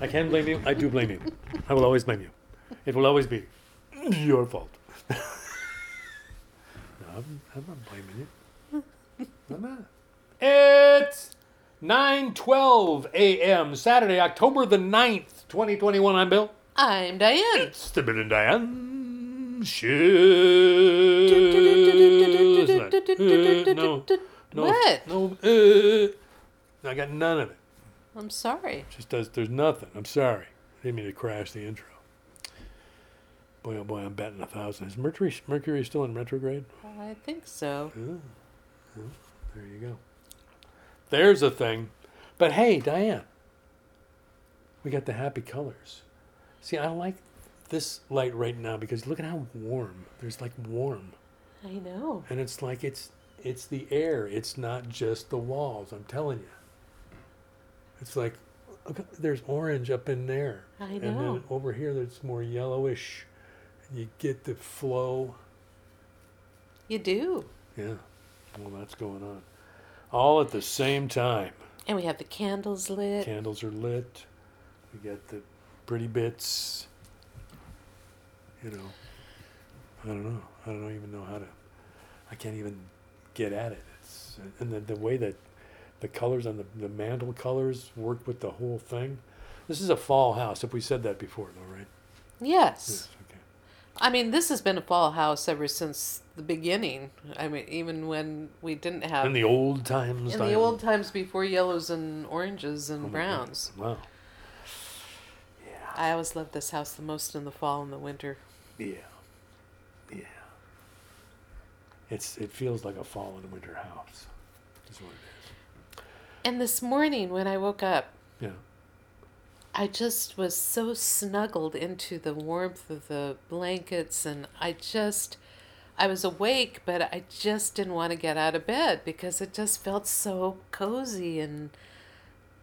I can blame you. I do blame you. I will always blame you. It will always be your fault. no, I'm, I'm not blaming you. I'm not. It's 9:12 a.m. Saturday, October the 9th, 2021. I'm Bill. I'm Diane. It's the Bill and Diane show. No, no, What? No, uh, I got none of it. I'm sorry. Just does. There's nothing. I'm sorry. I didn't mean to crash the intro. Boy, oh boy, I'm betting a thousand. Is Mercury Mercury still in retrograde? I think so. Yeah. There you go. There's a thing. But hey, Diane, we got the happy colors. See, I like this light right now because look at how warm. There's like warm, I know. and it's like it's it's the air. It's not just the walls. I'm telling you. It's like look, there's orange up in there, I and then over here there's more yellowish. And you get the flow. You do. Yeah. Well, that's going on. All at the same time. And we have the candles lit. Candles are lit. We got the pretty bits. You know, I don't know. I don't even know how to. I can't even get at it. It's, and the, the way that the colors on the, the mantle colors work with the whole thing. This is a fall house. If we said that before, though, right? Yes. Yes. Okay. I mean, this has been a fall house ever since the beginning. I mean, even when we didn't have In the old times. in the old times before yellows and oranges and Oh browns. Wow. I always loved this house the most in the fall and the winter. Yeah. Yeah. It's it feels like a fall and winter house. Is what it And this morning when I woke up. Yeah. I just was so snuggled into the warmth of the blankets, and I just, I was awake, but I just didn't want to get out of bed because it just felt so cozy and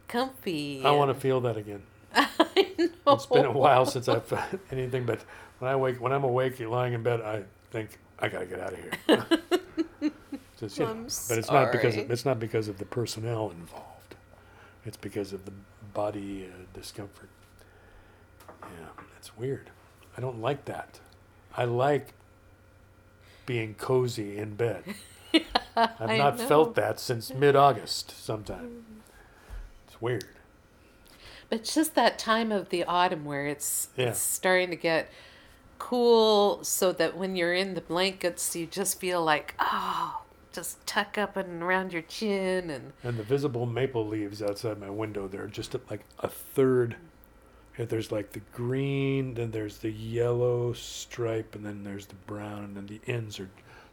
comfy. I want to feel that again. I know. It's been a while since I've felt anything, but when I wake, when I'm awake, lying in bed, I think I gotta get out of here. Just, you know, I'm but it's not because of, it's not because of the personnel involved. It's because of the body uh, discomfort. Yeah, it's weird. I don't like that. I like being cozy in bed. I've not felt that since mid-August. Sometime. It's weird. But it's just that time of the autumn where it's Yeah. it's starting to get cool, so that when you're in the blankets, you just feel like oh, just tuck up and around your chin and And the visible maple leaves outside my window, they're just at like a third. If there's like the green, then there's the yellow stripe, and then there's the brown, and then the ends are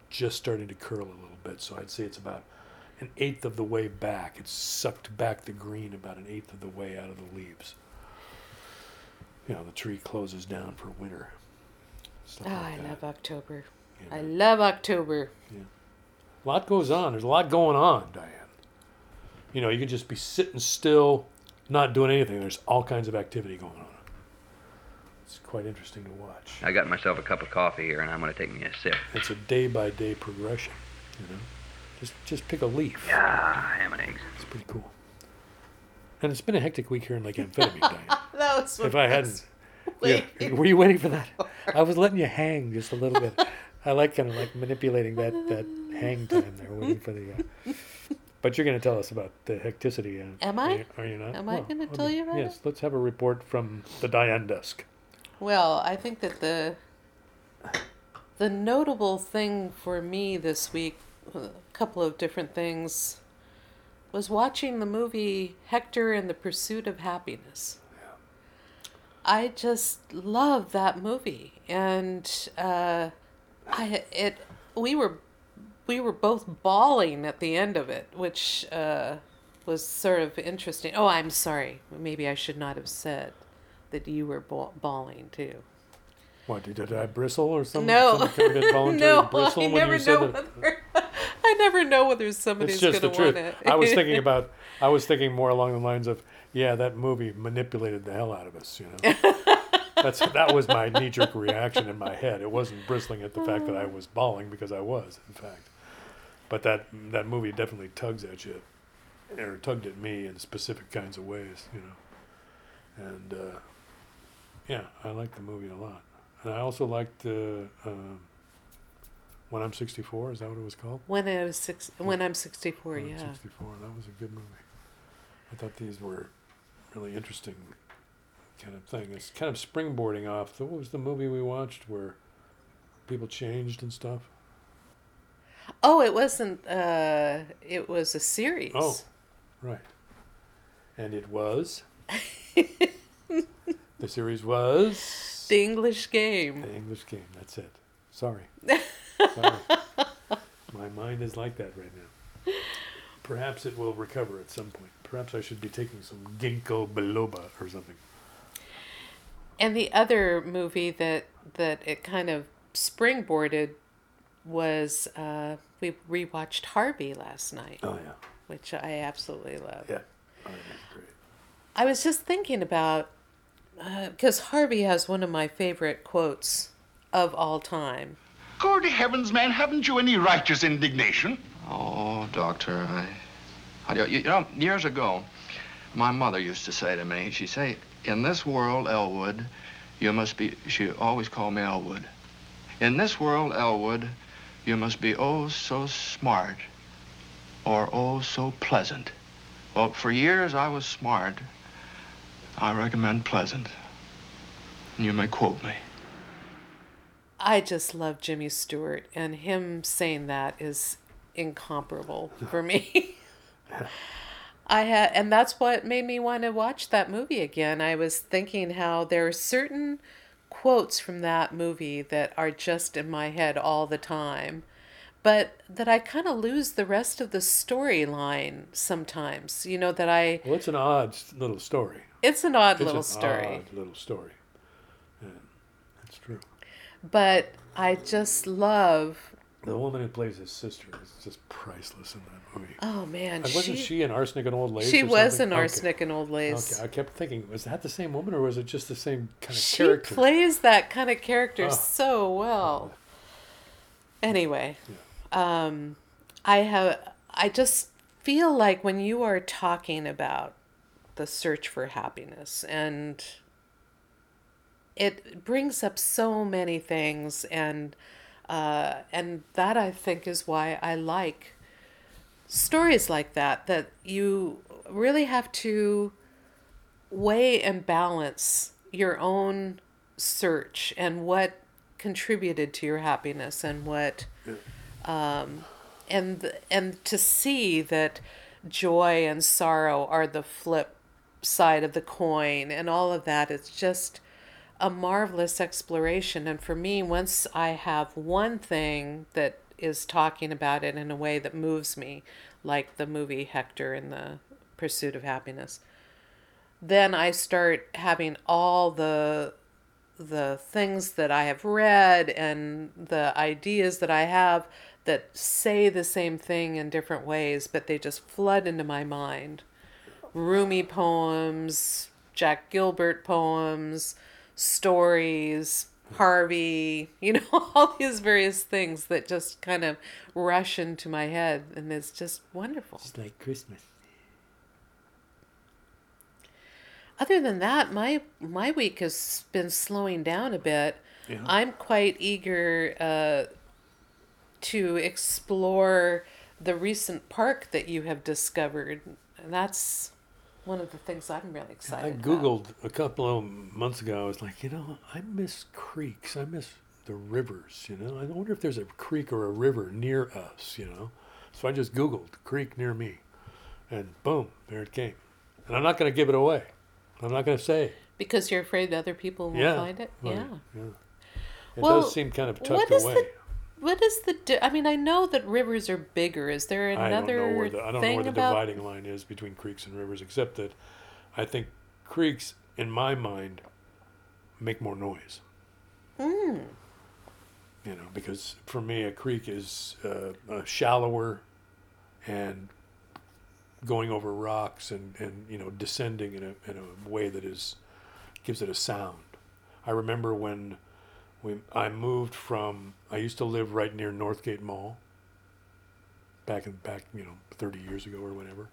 just starting to curl a little bit. So I'd say it's about an eighth of the way back. It's sucked back the green about an eighth of the way out of the leaves. You know, the tree closes down for winter. Stuff oh, like I that. love October. You I love October. A lot goes on. There's a lot going on, Diane. You know, you could just be sitting still, not doing anything. There's all kinds of activity going on. It's quite interesting to watch. I got myself a cup of coffee here, and I'm going to take me a sip. It's a day by day progression. You know, just just pick a leaf. Ah, ham and eggs. It's pretty cool. And it's been a hectic week here in Lake Amphetamine, Diane. That was If I hadn't, yeah, were you waiting for that? I was letting you hang just a little bit. I like kind of like manipulating that that hang time there, waiting for the. Uh, but you're going to tell us about the hecticity. Uh, Am are I? you- Are you not? Am I gonna tell be- you about Yes. Let's have a report from the Diane desk. Well, I think that the the notable thing for me this week, a couple of different things, was watching the movie Hector and the Pursuit of Happiness. I just love that movie, and uh, I it we were we were both bawling at the end of it, which uh, was sort of interesting. Oh, I'm sorry. Maybe I should not have said that you were ba- bawling too. What did did I bristle or something? No, some kind of involuntary no, I never know that? whether I never know whether somebody's It's just the gonna truth. want it. I was thinking about. I was thinking more along the lines of, yeah, that movie manipulated the hell out of us. You know, that's that was my knee jerk reaction in my head. It wasn't bristling at the fact that I was bawling because I was, in fact. But that that movie definitely tugs at you, or tugged at me in specific kinds of ways. You know, and uh, yeah, I liked the movie a lot. And I also liked uh, um When I'm 64. Is that what it was called? When I was six, when I'm 64, When I'm yeah. 64. That was a good movie. I thought these were really interesting kind of thing. It's kind of springboarding off. The, what was the movie we watched where people changed and stuff? Oh, it wasn't. Uh, it was a series. Oh. Right. And it was. the series was. The English Game. The English Game. That's it. Sorry. Sorry. My mind is like that right now. Perhaps it will recover at some point. Perhaps I should be taking some ginkgo biloba or something. And the other movie that that it kind of springboarded was uh, we rewatched Harvey last night, Oh yeah. which I absolutely love. Yeah. Oh, great. I was just thinking about because Harvey has one of my favorite quotes of all time. Good heavens, man, haven't you any righteous indignation? Oh, doctor, I, I you, you know, years ago, my mother used to say to me, she'd say, in this world, Elwood, you must be, she always called me Elwood. In this world, Elwood, you must be oh so smart or oh so pleasant. Well, for years I was smart. I recommend pleasant. And you may quote me. I just love Jimmy Stewart, and him saying that is incomparable for me. I had, and that's what made me want to watch that movie again. I was thinking how there are certain quotes from that movie that are just in my head all the time, but that I kind of lose the rest of the storyline sometimes. You know that I Well, it's an odd little story. it's an odd It's little an story. Odd little story. Yeah, that's true. but I just love. The woman who plays his sister is just priceless in that movie. Oh man, And wasn't she, an arsenic and old lace? She was an Okay. arsenic and old lace. Okay, I kept thinking, was that the same woman or was it just the same kind of She character? She plays that kind of character Oh. so well. Anyway, um, I have. I just feel like when you are talking about the search for happiness and it brings up so many things and uh, and that I think is why I like stories like that that you really have to weigh and balance your own search and what contributed to your happiness and what um, and and to see that joy and sorrow are the flip side of the coin and all of that it's just a marvelous exploration and for me once i have one thing that is talking about it in a way that moves me like the movie hector in the pursuit of happiness then I start having all the the things that I have read and the ideas that I have that say the same thing in different ways, but they just flood into my mind. Rumi poems, Jack Gilbert poems, stories, Harvey, you know, all these various things that just kind of rush into my head, and it's just wonderful. It's like Christmas. Other than that, my my week has been slowing down a bit. Yeah. I'm quite eager uh, to explore the recent park that you have discovered, that's one of the things I'm really excited. I Googled a couple of months ago. I was like, you know, I miss creeks. I miss the rivers. You know, I wonder if there's a creek or a river near us. You know, so I just Googled creek near me, and boom, there it came. And I'm not going to give it away. I'm not going to say. because you're afraid other people will yeah. find it. Right, Yeah. yeah. It Well, does seem kind of tucked is away. the what is the? Di- I mean, I know that rivers are bigger. Is there I don't another know where the I don't know thing where the about? dividing line is between creeks and rivers, except that I think creeks, in my mind, make more noise. Mm. You know, because for me, a creek is uh, uh, shallower and going over rocks and, and you know descending in a in a way that is gives it a sound. I remember when we I moved from I used to live right near Northgate Mall. Back in back you know thirty years ago or whatever,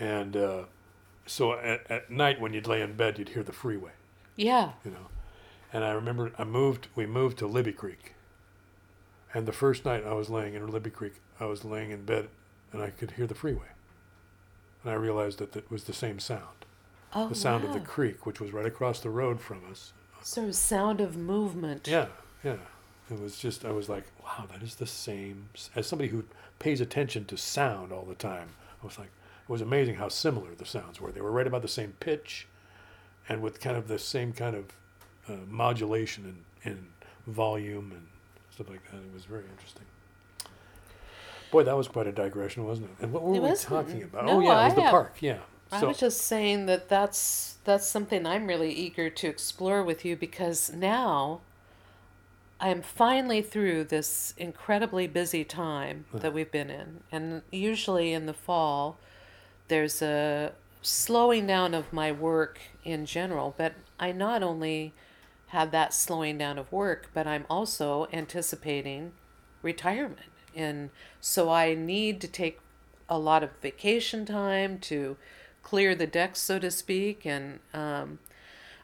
and uh, so at, at night when you'd lay in bed, you'd hear the freeway, Yeah. you know. And I remember I moved. We moved to Libby Creek. And the first night I was laying in Libby Creek, I was laying in bed, and I could hear the freeway. And I realized that it was the same sound, Oh, the sound of the creek, which was right across the road from us. Sort of sound of movement. Yeah, yeah. It was just I was like, wow, that is the same. As somebody who pays attention to sound all the time, I was like, it was amazing how similar the sounds were. They were right about the same pitch, and with kind of the same kind of uh, modulation and, and volume and stuff like that. It was very interesting. Boy, that was quite a digression, wasn't it? And what were It we wasn't. talking about? No, oh yeah, it was I the have- park. Yeah. I So was just saying that that's that's something I'm really eager to explore with you because now I am finally through this incredibly busy time that we've been in. And usually in the fall there's a slowing down of my work in general, but I not only have that slowing down of work, but I'm also anticipating retirement. And so I need to take a lot of vacation time to clear the decks, so to speak. And um,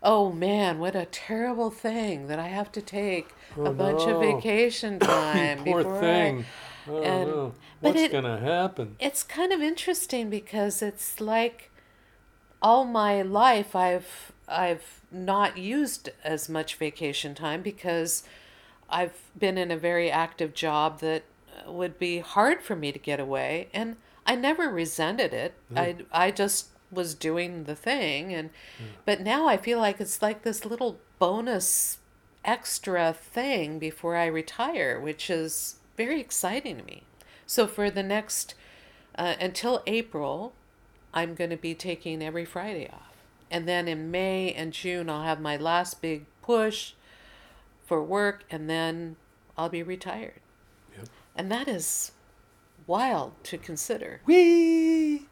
oh man, what a terrible thing that I have to take a bunch of Oh, vacation time. poor before I- thing. Oh, and- no. What's it- gonna happen? it's kind of interesting because it's like all my life I've I've not used as much vacation time because I've been in a very active job that would be hard for me to get away and I never resented it. I I just was doing the thing and but now I feel like it's like this little bonus extra thing before I retire, which is very exciting to me. So for the next uh, until April, I'm going to be taking every Friday off. And then in May and June, I'll have my last big push for work, and then I'll be retired. Yep. And that is wild to consider. Whee!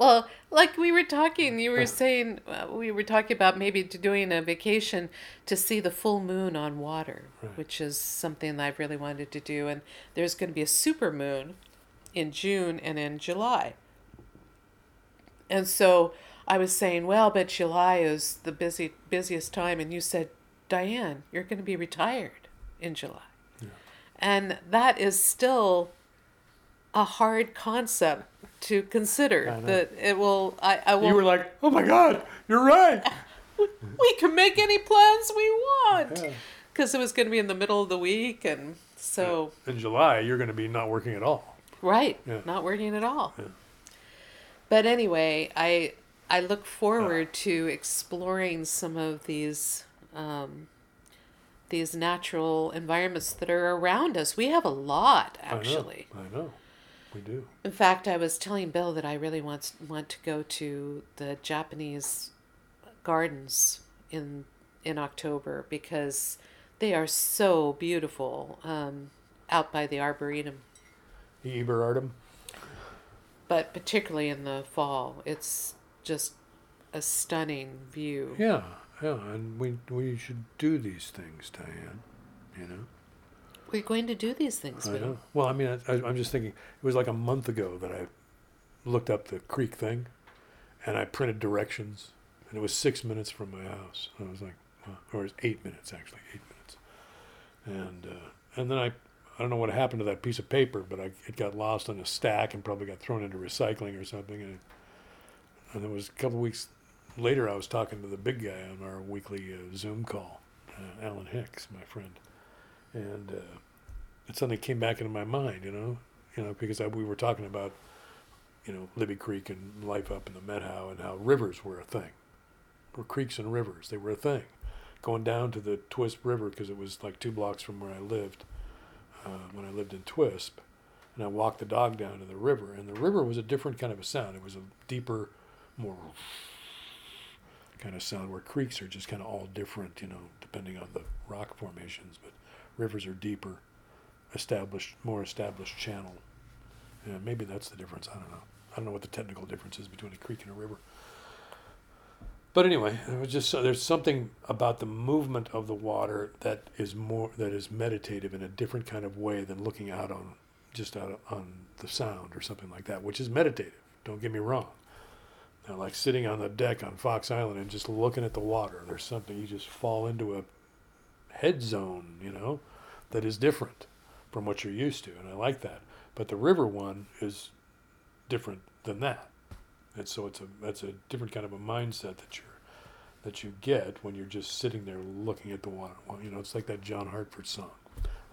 Well, like we were talking, you were saying, uh, we were talking about maybe doing a vacation to see the full moon on water, Right. which is something that I've really wanted to do. And there's going to be a super moon in June and in July. And so I was saying, well, but July is the busy busiest time, and you said, Diane, you're going to be retired in July, and that is still a hard concept to consider. That it will, I, I You were like, oh my God, you're right. we can make any plans we want Yeah. because it was going to be in the middle of the week, and so In July, you're going to be not working at all. Right. Yeah. Not working at all. Yeah. But anyway, I I look forward to exploring some of these um, these natural environments that are around us. We have a lot, actually. I know. I know. We do. In fact, I was telling Bill that I really want want to go to the Japanese gardens in in October because they are so beautiful um, out by the arboretum. The Eber but particularly in the fall, it's just a stunning view. Yeah, yeah, and we we should do these things, Diane. You know. We're going to do these things. I know. Well, I mean, I, I, I'm just thinking. It was like a month ago that I looked up the creek thing, and I printed directions, and it was six minutes from my house. I was like, well, or it was eight minutes actually, eight minutes, and uh, and then I. I don't know what happened to that piece of paper, but I, it got lost on a stack and probably got thrown into recycling or something. And, and it was a couple weeks later, I was talking to the big guy on our weekly uh, Zoom call, uh, Alan Hicks, my friend, and uh, it suddenly came back into my mind, you know, you know, because I, we were talking about, you know, Libby Creek and life up in the Methow and how rivers were a thing, or creeks and rivers, they were a thing. Going down to the Twisp River because it was like two blocks from where I lived uh, when I lived in Twisp, and I walked the dog down to the river, and the river was a different kind of a sound. It was a deeper, more kind of sound where creeks are just kind of all different, you know, depending on the rock formations, but rivers are deeper, established, more established channel. Yeah, maybe that's the difference. I don't know. I don't know what the technical difference is between a creek and a river. But anyway, it was just there's something about the movement of the water that is more that is meditative in a different kind of way than looking out on just out on the sound or something like that, which is meditative. Don't get me wrong. Know, like sitting on the deck on Fox Island and just looking at the water. There's something you just fall into a head zone, you know, that is different from what you're used to, and I like that. But the river one is different than that, and so it's a that's a different kind of a mindset that you're that you get when you're just sitting there looking at the water. Well, you know, it's like that John Hartford song,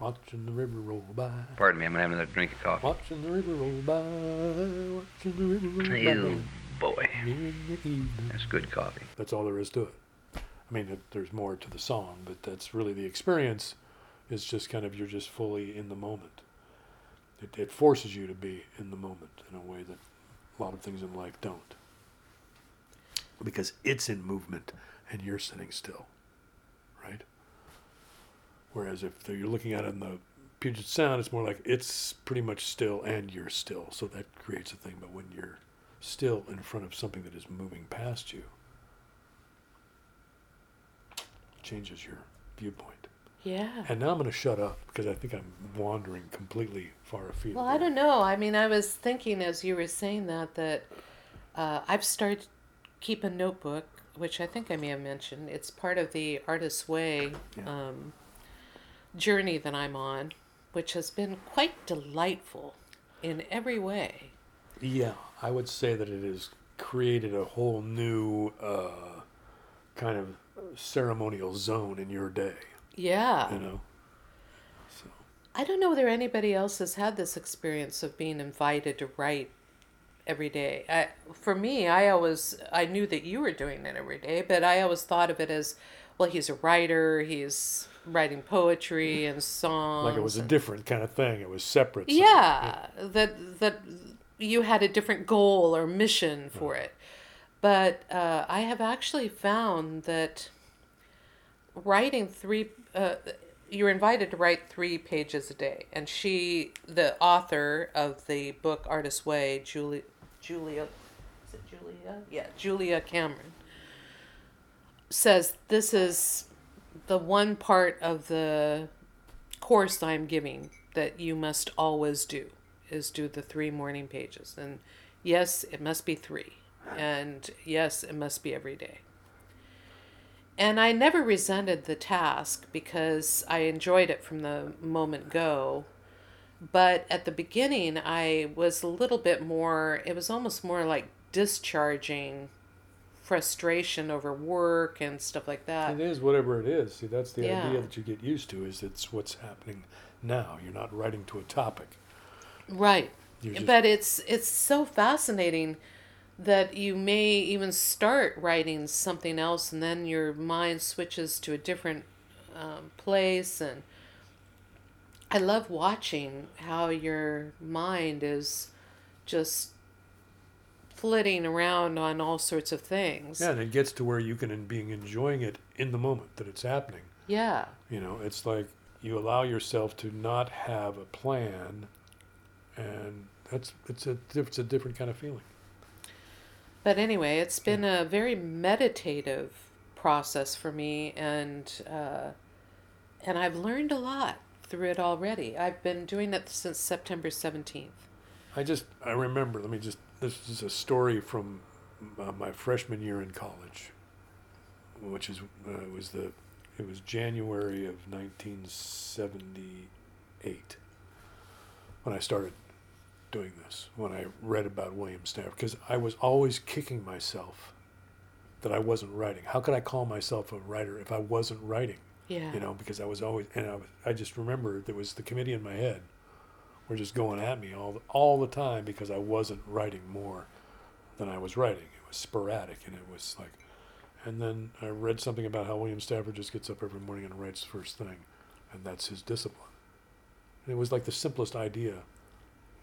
"Watching the river roll by." Pardon me, I'm gonna have another drink of coffee. Watching the river roll by, watching the river roll Ew, by. boy. in the evening. That's good coffee. That's all there is to it. I mean, there's more to the song, but that's really the experience. Is just kind of you're just fully in the moment. It, it forces you to be in the moment in a way that a lot of things in life don't. Because it's in movement and you're sitting still, right? Whereas if you're looking at it in the Puget Sound, it's more like it's pretty much still and you're still. So that creates a thing. But when you're still in front of something that is moving past you, changes your viewpoint. Yeah. And now I'm going to shut up because I think I'm wandering completely far afield. Well, I don't know. I mean, I was thinking as you were saying that that uh, I've started keep a notebook, which I think I may have mentioned. It's part of the Artist's Way Yeah. um, journey that I'm on, which has been quite delightful in every way. Yeah, I would say that it has created a whole new uh, kind of ceremonial zone in your day. Yeah. You know. So I don't know whether anybody else has had this experience of being invited to write every day. I, for me, I always I knew that you were doing it every day, but I always thought of it as, well, he's a writer. He's writing poetry and songs. like it was a different kind of thing. It was separate. yeah, that that you had a different goal or mission for it. But uh, I have actually found that writing three, uh, you're invited to write three pages a day, and she, the author of the book Artist's Way, Julie, Julia, is it Julia? Yeah, Julia Cameron, says this is the one part of the course I'm giving that you must always do is do the three morning pages. And yes, it must be three. And yes, it must be every day. And I never resented the task because I enjoyed it from the moment go. But at the beginning, I was a little bit more, it was almost more like discharging frustration over work and stuff like that. It is whatever it is. See, that's the Yeah. idea that you get used to. Is it's what's happening now. You're not writing to a topic. Right. Just- But it's it's so fascinating that you may even start writing something else and then your mind switches to a different um, place and I love watching how your mind is just flitting around on all sorts of things. Yeah, and it gets to where you can be enjoying it in the moment that it's happening. Yeah. You know, it's like you allow yourself to not have a plan, and that's it's a it's a different kind of feeling. But anyway, it's been a very meditative process for me, and uh, and I've learned a lot through it already. I've been doing it since September seventeenth. I just I remember. Let me just. This is a story from uh, my freshman year in college, which is uh, was the it was January of 1978 when I started doing this. When I read about William Stafford, because I was always kicking myself that I wasn't writing. How could I call myself a writer if I wasn't writing? Yeah. You know, because I was always and I was, I just remember there was the committee in my head were just going at me all the, all the time because I wasn't writing more than I was writing. It was sporadic and it was like and then I read something about how William Stafford just gets up every morning and writes the first thing and that's his discipline. And it was like the simplest idea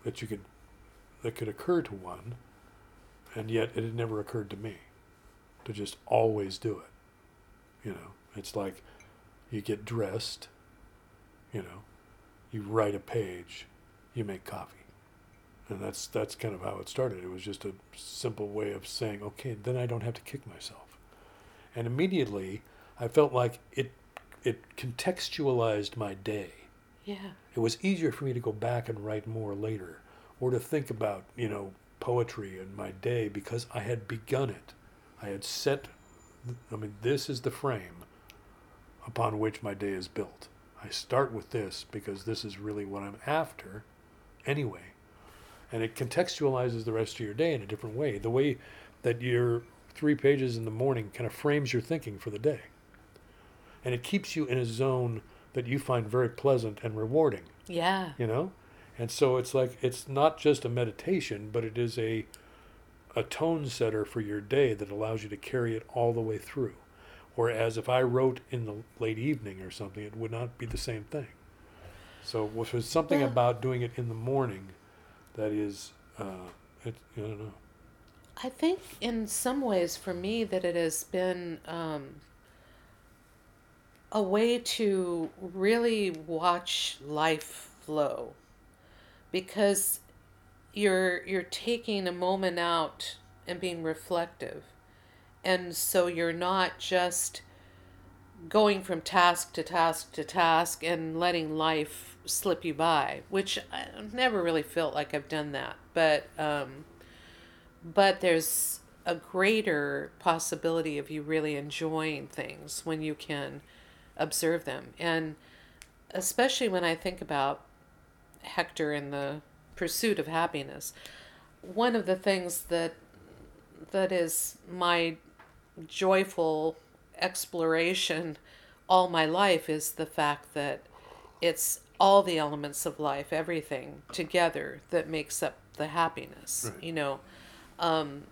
that you could that could occur to one and yet it had never occurred to me to just always do it. You know, it's like you get dressed, you know, you write a page, you make coffee. And that's that's kind of how it started. It was just a simple way of saying, okay, then I don't have to kick myself. And immediately I felt like it it contextualized my day. Yeah. It was easier for me to go back and write more later or to think about, you know, poetry in my day because I had begun it. I had set, I mean, this is the frame upon which my day is built. I start with this because this is really what I'm after anyway. And it contextualizes the rest of your day in a different way. The way that your three pages in the morning kind of frames your thinking for the day. And it keeps you in a zone that you find very pleasant and rewarding, Yeah. you know? And so it's like it's not just a meditation, but it is a a tone setter for your day that allows you to carry it all the way through. Whereas if I wrote in the late evening or something, it would not be the same thing. So if there's something Yeah. about doing it in the morning that is, uh, it, I don't know. I think in some ways for me that it has been um, a way to really watch life flow. Because you're you're taking a moment out and being reflective. And so you're not just going from task to task to task and letting life slip you by which i never really felt like i've done that. But um, but there's a greater possibility of you really enjoying things when you can observe them and especially when i think about hector in the pursuit of happiness one of the things that that is my joyful exploration all my life is the fact that it's all the elements of life everything together that makes up the happiness Right. you know um,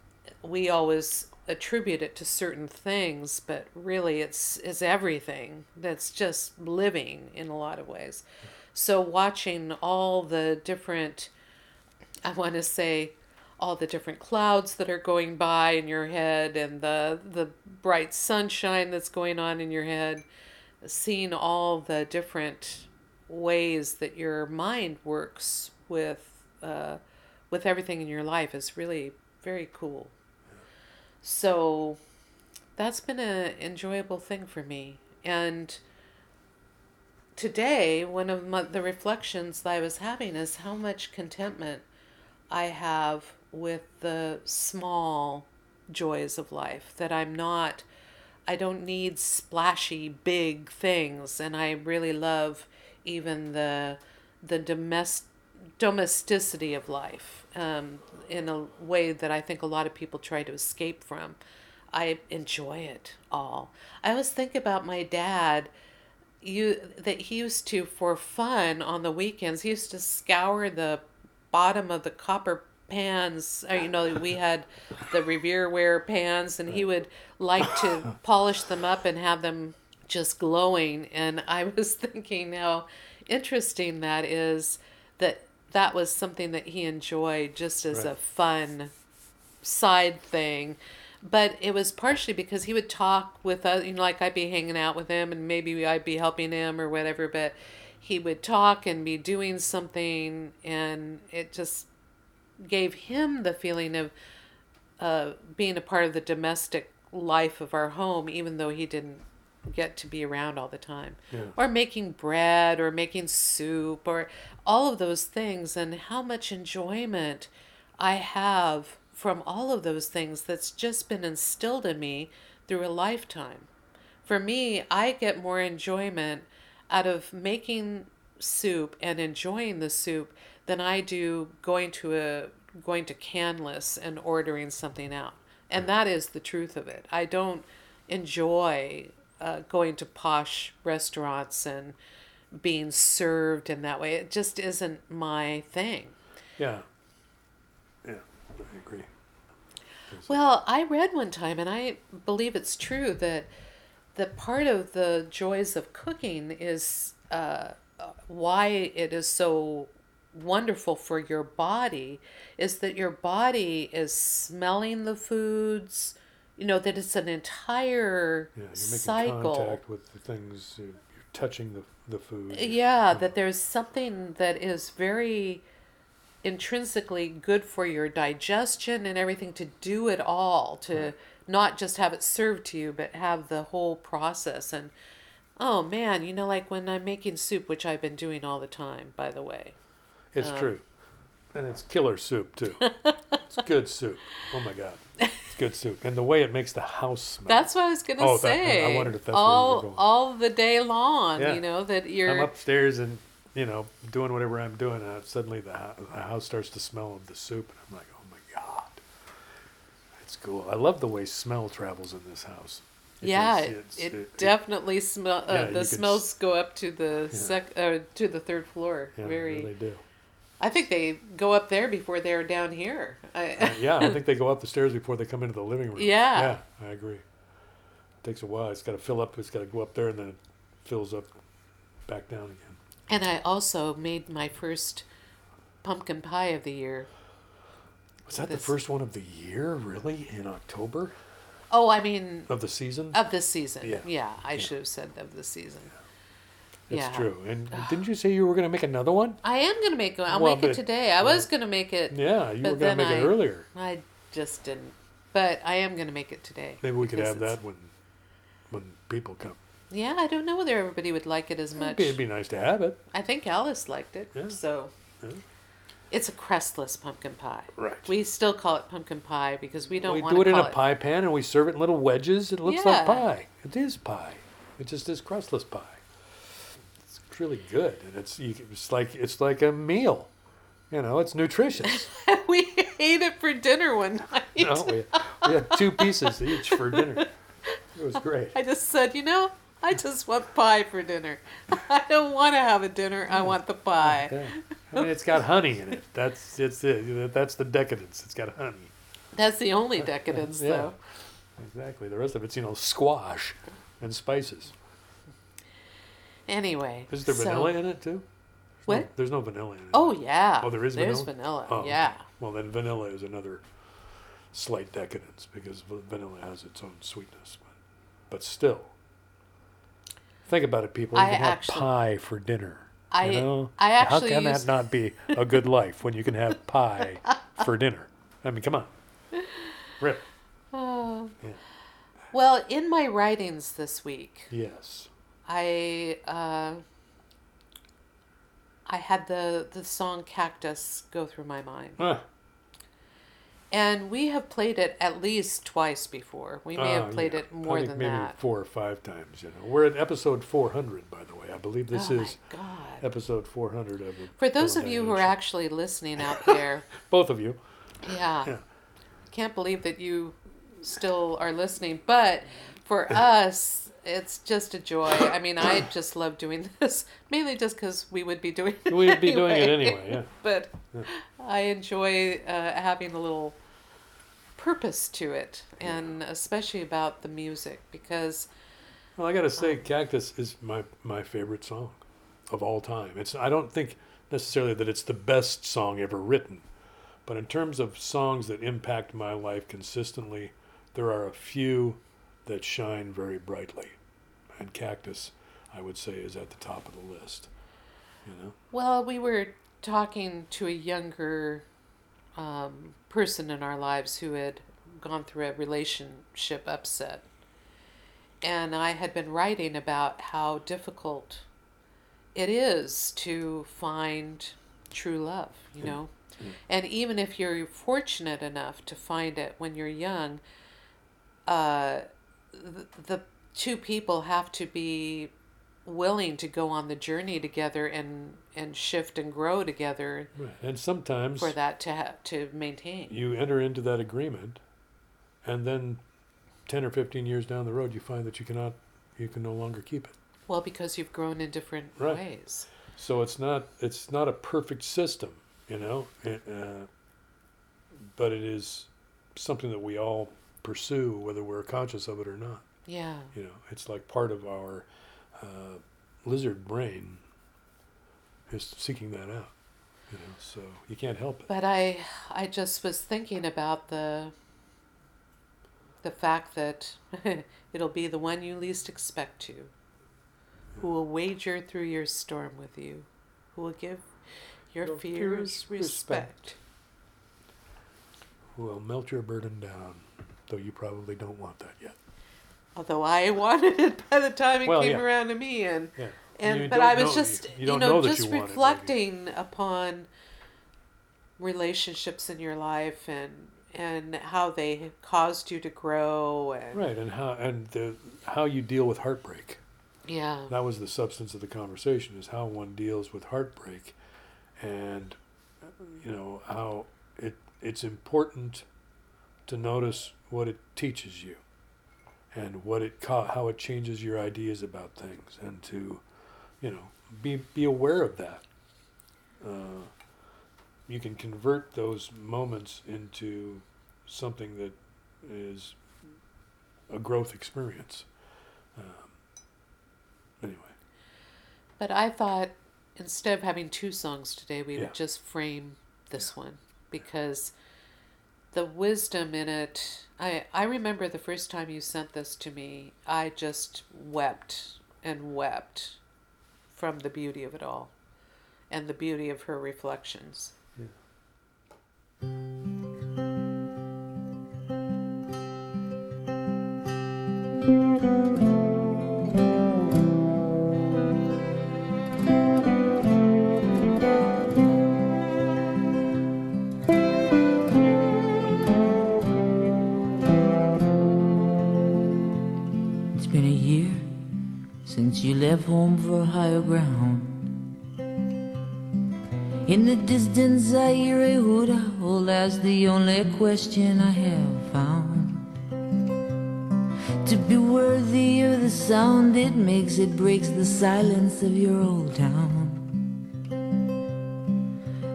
we always attribute it to certain things, but really it's is everything that's just living in a lot of ways. So watching all the different, I want to say, all the different clouds that are going by in your head and the the bright sunshine that's going on in your head, seeing all the different ways that your mind works with uh, with everything in your life is really very cool. So that's been an enjoyable thing for me. And today, one of my, the reflections that I was having is how much contentment I have with the small joys of life, that I'm not, I don't need splashy big things. And I really love even the, the domestic domesticity of life um, in a way that I think a lot of people try to escape from. I enjoy it all. I always think about my dad. You that he used to for fun on the weekends. He used to scour the bottom of the copper pans. Or, you know, we had the Revereware pans, and he would like to polish them up and have them just glowing. And I was thinking how interesting that is that that was something that he enjoyed just as a fun side thing. But it was partially because he would talk with us you know like i'd be hanging out with him and maybe i'd be helping him or whatever but he would talk and be doing something and it just gave him the feeling of uh, being a part of the domestic life of our home even though he didn't get to be around all the time Yeah. or making bread or making soup or all of those things and how much enjoyment I have from all of those things that's just been instilled in me through a lifetime. For me, I get more enjoyment out of making soup and enjoying the soup than I do going to a going to Canlis and ordering something out. And that is the truth of it. I don't enjoy uh, going to posh restaurants and being served in that way. It just isn't my thing. Yeah. Yeah, I agree. Well, I read one time, and I believe it's true that that part of the joys of cooking is uh, uh, why it is so wonderful for your body is that your body is smelling the foods. You know that it's an entire Yeah, you're making cycle. contact with the things, uh, you're touching the, the food. Yeah, that there's something that is very intrinsically good for your digestion and everything to do it all, to not just have it served to you, but have the whole process. And oh man, you know, like when I'm making soup, which I've been doing all the time, by the way. It's Um, true. And it's killer soup too. it's good soup. Oh my god, it's good soup, and the way it makes the house smell. That's what I was gonna Oh, that- say. I wondered if that's where you were all all the day long. Yeah. You know that you're. I'm upstairs and you know doing whatever I'm doing, and suddenly the, the house starts to smell of the soup, and I'm like, oh my god, it's cool. I love the way smell travels in this house. yeah, Because it, it's- it, it- definitely smell. Yeah, Uh, you the smells s- go up to the sec uh, to the third floor. yeah, Very. they do. I think they go up there before they're down here. I, Uh, yeah, I think they go up the stairs before they come into the living room. Yeah. Yeah, I agree. It takes a while. It's got to fill up. It's got to go up there, and then it fills up back down again. and I also made my first pumpkin pie of the year. Was that the first one of the year? Really, in October Oh, I mean, of the season? of this season. Yeah. Yeah, I should have said of the season. It's yeah. true. And didn't you say you were going to make another one? I am gonna make it. I'll Well, make it today. I was gonna make it. Yeah, you were going to make it earlier. I just didn't. But I am gonna make it today. Maybe we could have that when when people come. Yeah, I don't know whether everybody would like it as much. It'd be, it'd be nice to have it. I think Alice liked it. Yeah. So Yeah. it's a crustless pumpkin pie. Right. We still call it pumpkin pie because we don't want to. we do it in a pie pan and we serve it in little wedges. It looks Yeah. like pie. It is pie. It just is crustless pie. Really good, and it's you, it's like it's like a meal. You know, it's nutritious. we ate it for dinner one night. Know, we, we had two pieces each for dinner. It was great. I just said, you know, I just want pie for dinner. I don't want to have a dinner. I want the pie. Yeah. I mean, it's got honey in it. That's it's it. That's the decadence. It's got honey. That's the only decadence, Yeah. though. Exactly. The rest of it's you know squash and spices. Anyway. Is there so- vanilla in it too? There's no- What? there's no vanilla in it. Oh yeah. Oh, there is There's vanilla? vanilla. Oh, yeah. Well, then vanilla is another slight decadence because vanilla has its own sweetness. But, but still, think about it, people. You I can have pie for dinner. I- you know? I actually How can used- that not be a good life when you can have pie for dinner? I mean, come on. Rip. Oh. Yeah. Well, in my writings this week, Yes. I uh, I had the the song Cactus go through my mind. Ah, And we have played it at least twice before. We may ah, have played yeah. it more than maybe that. four or five times. You know, we're at episode 400, by the way. I believe this oh is episode 400 of the For those of you who are actually listening out there, both of you. yeah, Yeah. can't believe that you still are listening. But for us, it's just a joy. I mean, I just love doing this, mainly just because we would be doing it We'd be doing it anyway, yeah. But I enjoy uh, having a little purpose to it, and especially about the music because Well, I gotta say, Cactus is my my favorite song of all time. It's I don't think necessarily that it's the best song ever written, but in terms of songs that impact my life consistently, there are a few that shine very brightly, and Cactus, I would say, is at the top of the list. You know, Well, we were talking to a younger um, person in our lives who had gone through a relationship upset. And I had been writing about how difficult it is to find true love, you know? And even if you're fortunate enough to find it when you're young, uh, the, the two people have to be willing to go on the journey together and and shift and grow together right. and sometimes for that to have to maintain. you enter into that agreement, and then ten or fifteen years down the road, you find that you cannot, you can no longer keep it. Well, because you've grown in different Right. ways. So it's not it's not a perfect system, you know, it, uh, but it is something that we all pursue, whether we're conscious of it or not. Yeah. You know, it's like part of our uh, lizard brain is seeking that out. You know, so you can't help it. But I I just was thinking about the the fact that it'll be the one you least expect to who will wager through your storm with you, who will give your Your fears fears respect. respect. Will melt your burden down, though you probably don't want that yet. Although I wanted it by the time it Well, came yeah. around to me and Yeah. and You but I was know- just you you, don't know, know just you want it, reflecting upon relationships in your life and and how they caused you to grow and Right, and how and the how you deal with heartbreak. yeah That was the substance of the conversation: is how one deals with heartbreak, and you know how it it's important to notice what it teaches you, and what it ca- how it changes your ideas about things, and to you know be be aware of that. Uh, you can convert those moments into something that is a growth experience. Um, anyway, but i thought instead of having two songs today we Yeah. would just frame this one because the wisdom in it i i remember the first time you sent this to me i just wept and wept from the beauty of it all and the beauty of her reflections. It's you left home for higher ground. In the distance, I hear a hoot owl. That's the only question I have found. To be worthy of the sound it makes, it breaks the silence of your old town.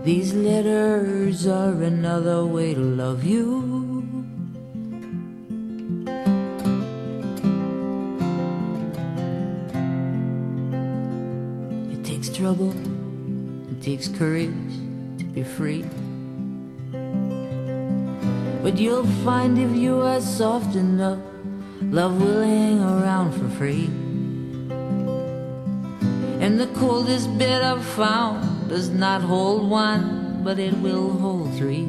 These letters are another way to love you. Trouble, it takes courage to be free. But you'll find if you are soft enough, love will hang around for free. And the coldest bed I've found does not hold one, but it will hold three.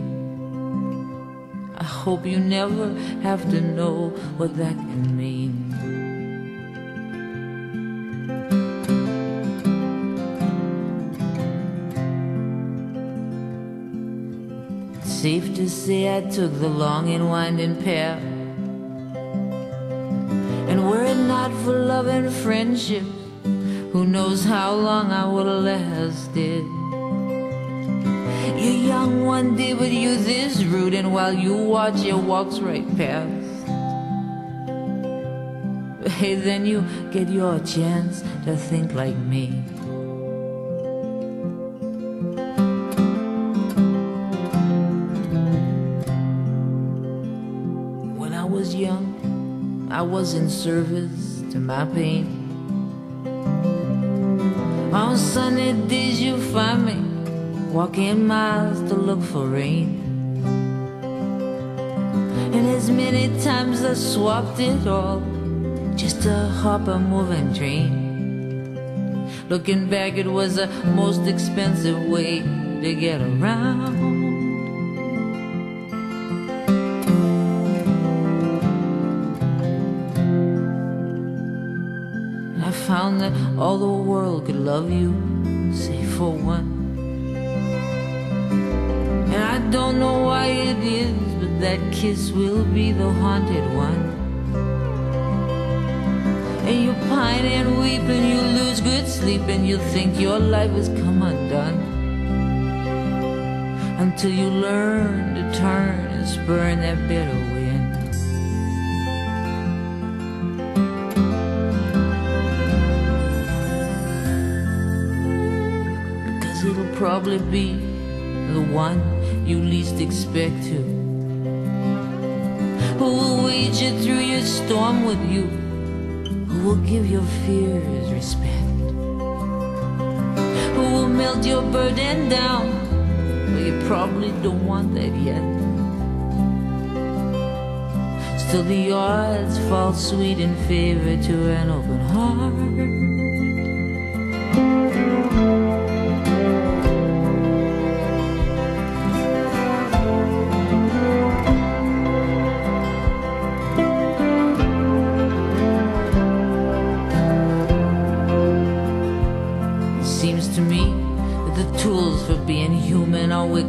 I hope you never have to know what that can safe to say I took the long and winding path. And were it not for love and friendship, who knows how long I would have lasted. You're young one day, but youth is rude, and while you watch, it walks right past. Hey, then you get your chance to think like me. Was in service to my pain. On sunny days, you find me walking miles to look for rain. And as many times I swapped it all just to hop a moving train. Looking back, it was the most expensive way to get around. All the world could love you, save for one. And I don't know why it is, but that kiss will be the haunted one. And you pine and weep and you lose good sleep and you think your life has come undone. Until you learn to turn and spurn that bitter probably be the one you least expect to. Who will wade you through your storm with you? Who will give your fears respect? Who will melt your burden down? Well, you probably don't want that yet. Still, the odds fall sweet in favor to an open heart.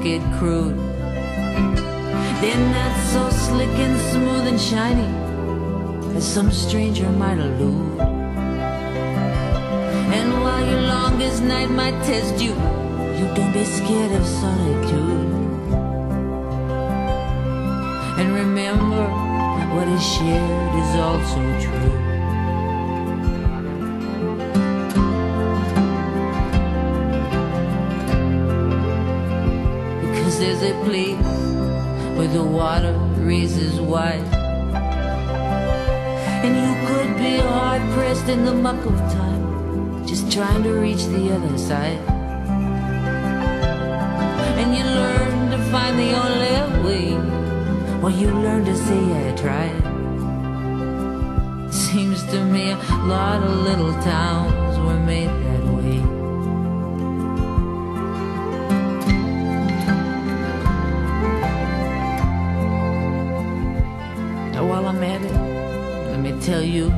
Wicked crude. They're not so slick and smooth and shiny as some stranger might allude. And while your longest night might test you, you don't be scared of solitude. And remember, that what is shared is also true. Because there's a where the water races wide. And you could be hard pressed in the muck of time, just trying to reach the other side. And you learn to find the only way, well, you learn to say I tried. Seems to me a lot of little towns were made Now, while I'm at it, let me tell you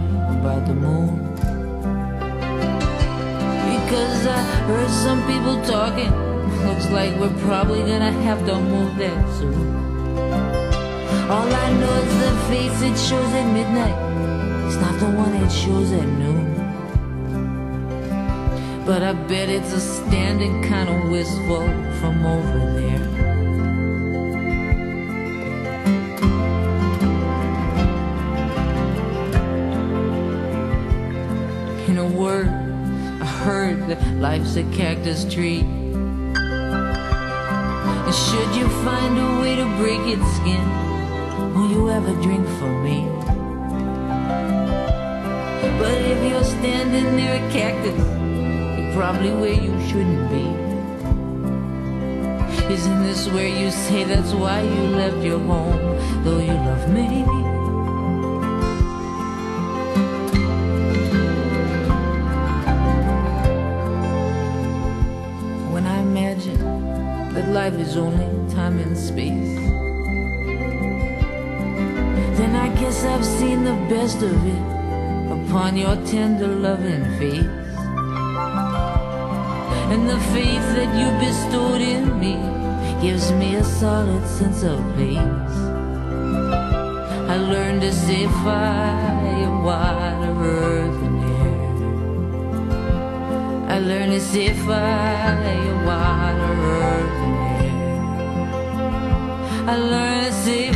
about the moon. Because I heard some people talking. Looks like we're probably gonna have to move there soon. All I know is the face it shows at midnight. It's not the one it shows at noon. But I bet it's a standing kind of wistful from over there. Word, I heard that life's a cactus tree. And should you find a way to break its skin, will you ever drink for me? But if you're standing near a cactus, you're probably where you shouldn't be. Isn't this where you say that's why you left your home, though you love me? Is only time and space, then I guess I've seen the best of it upon your tender loving face. And the faith that you bestowed in me gives me a solid sense of peace. I learned to say fire, water, earth, and air. I learned to say fire, water, earth, I learned to see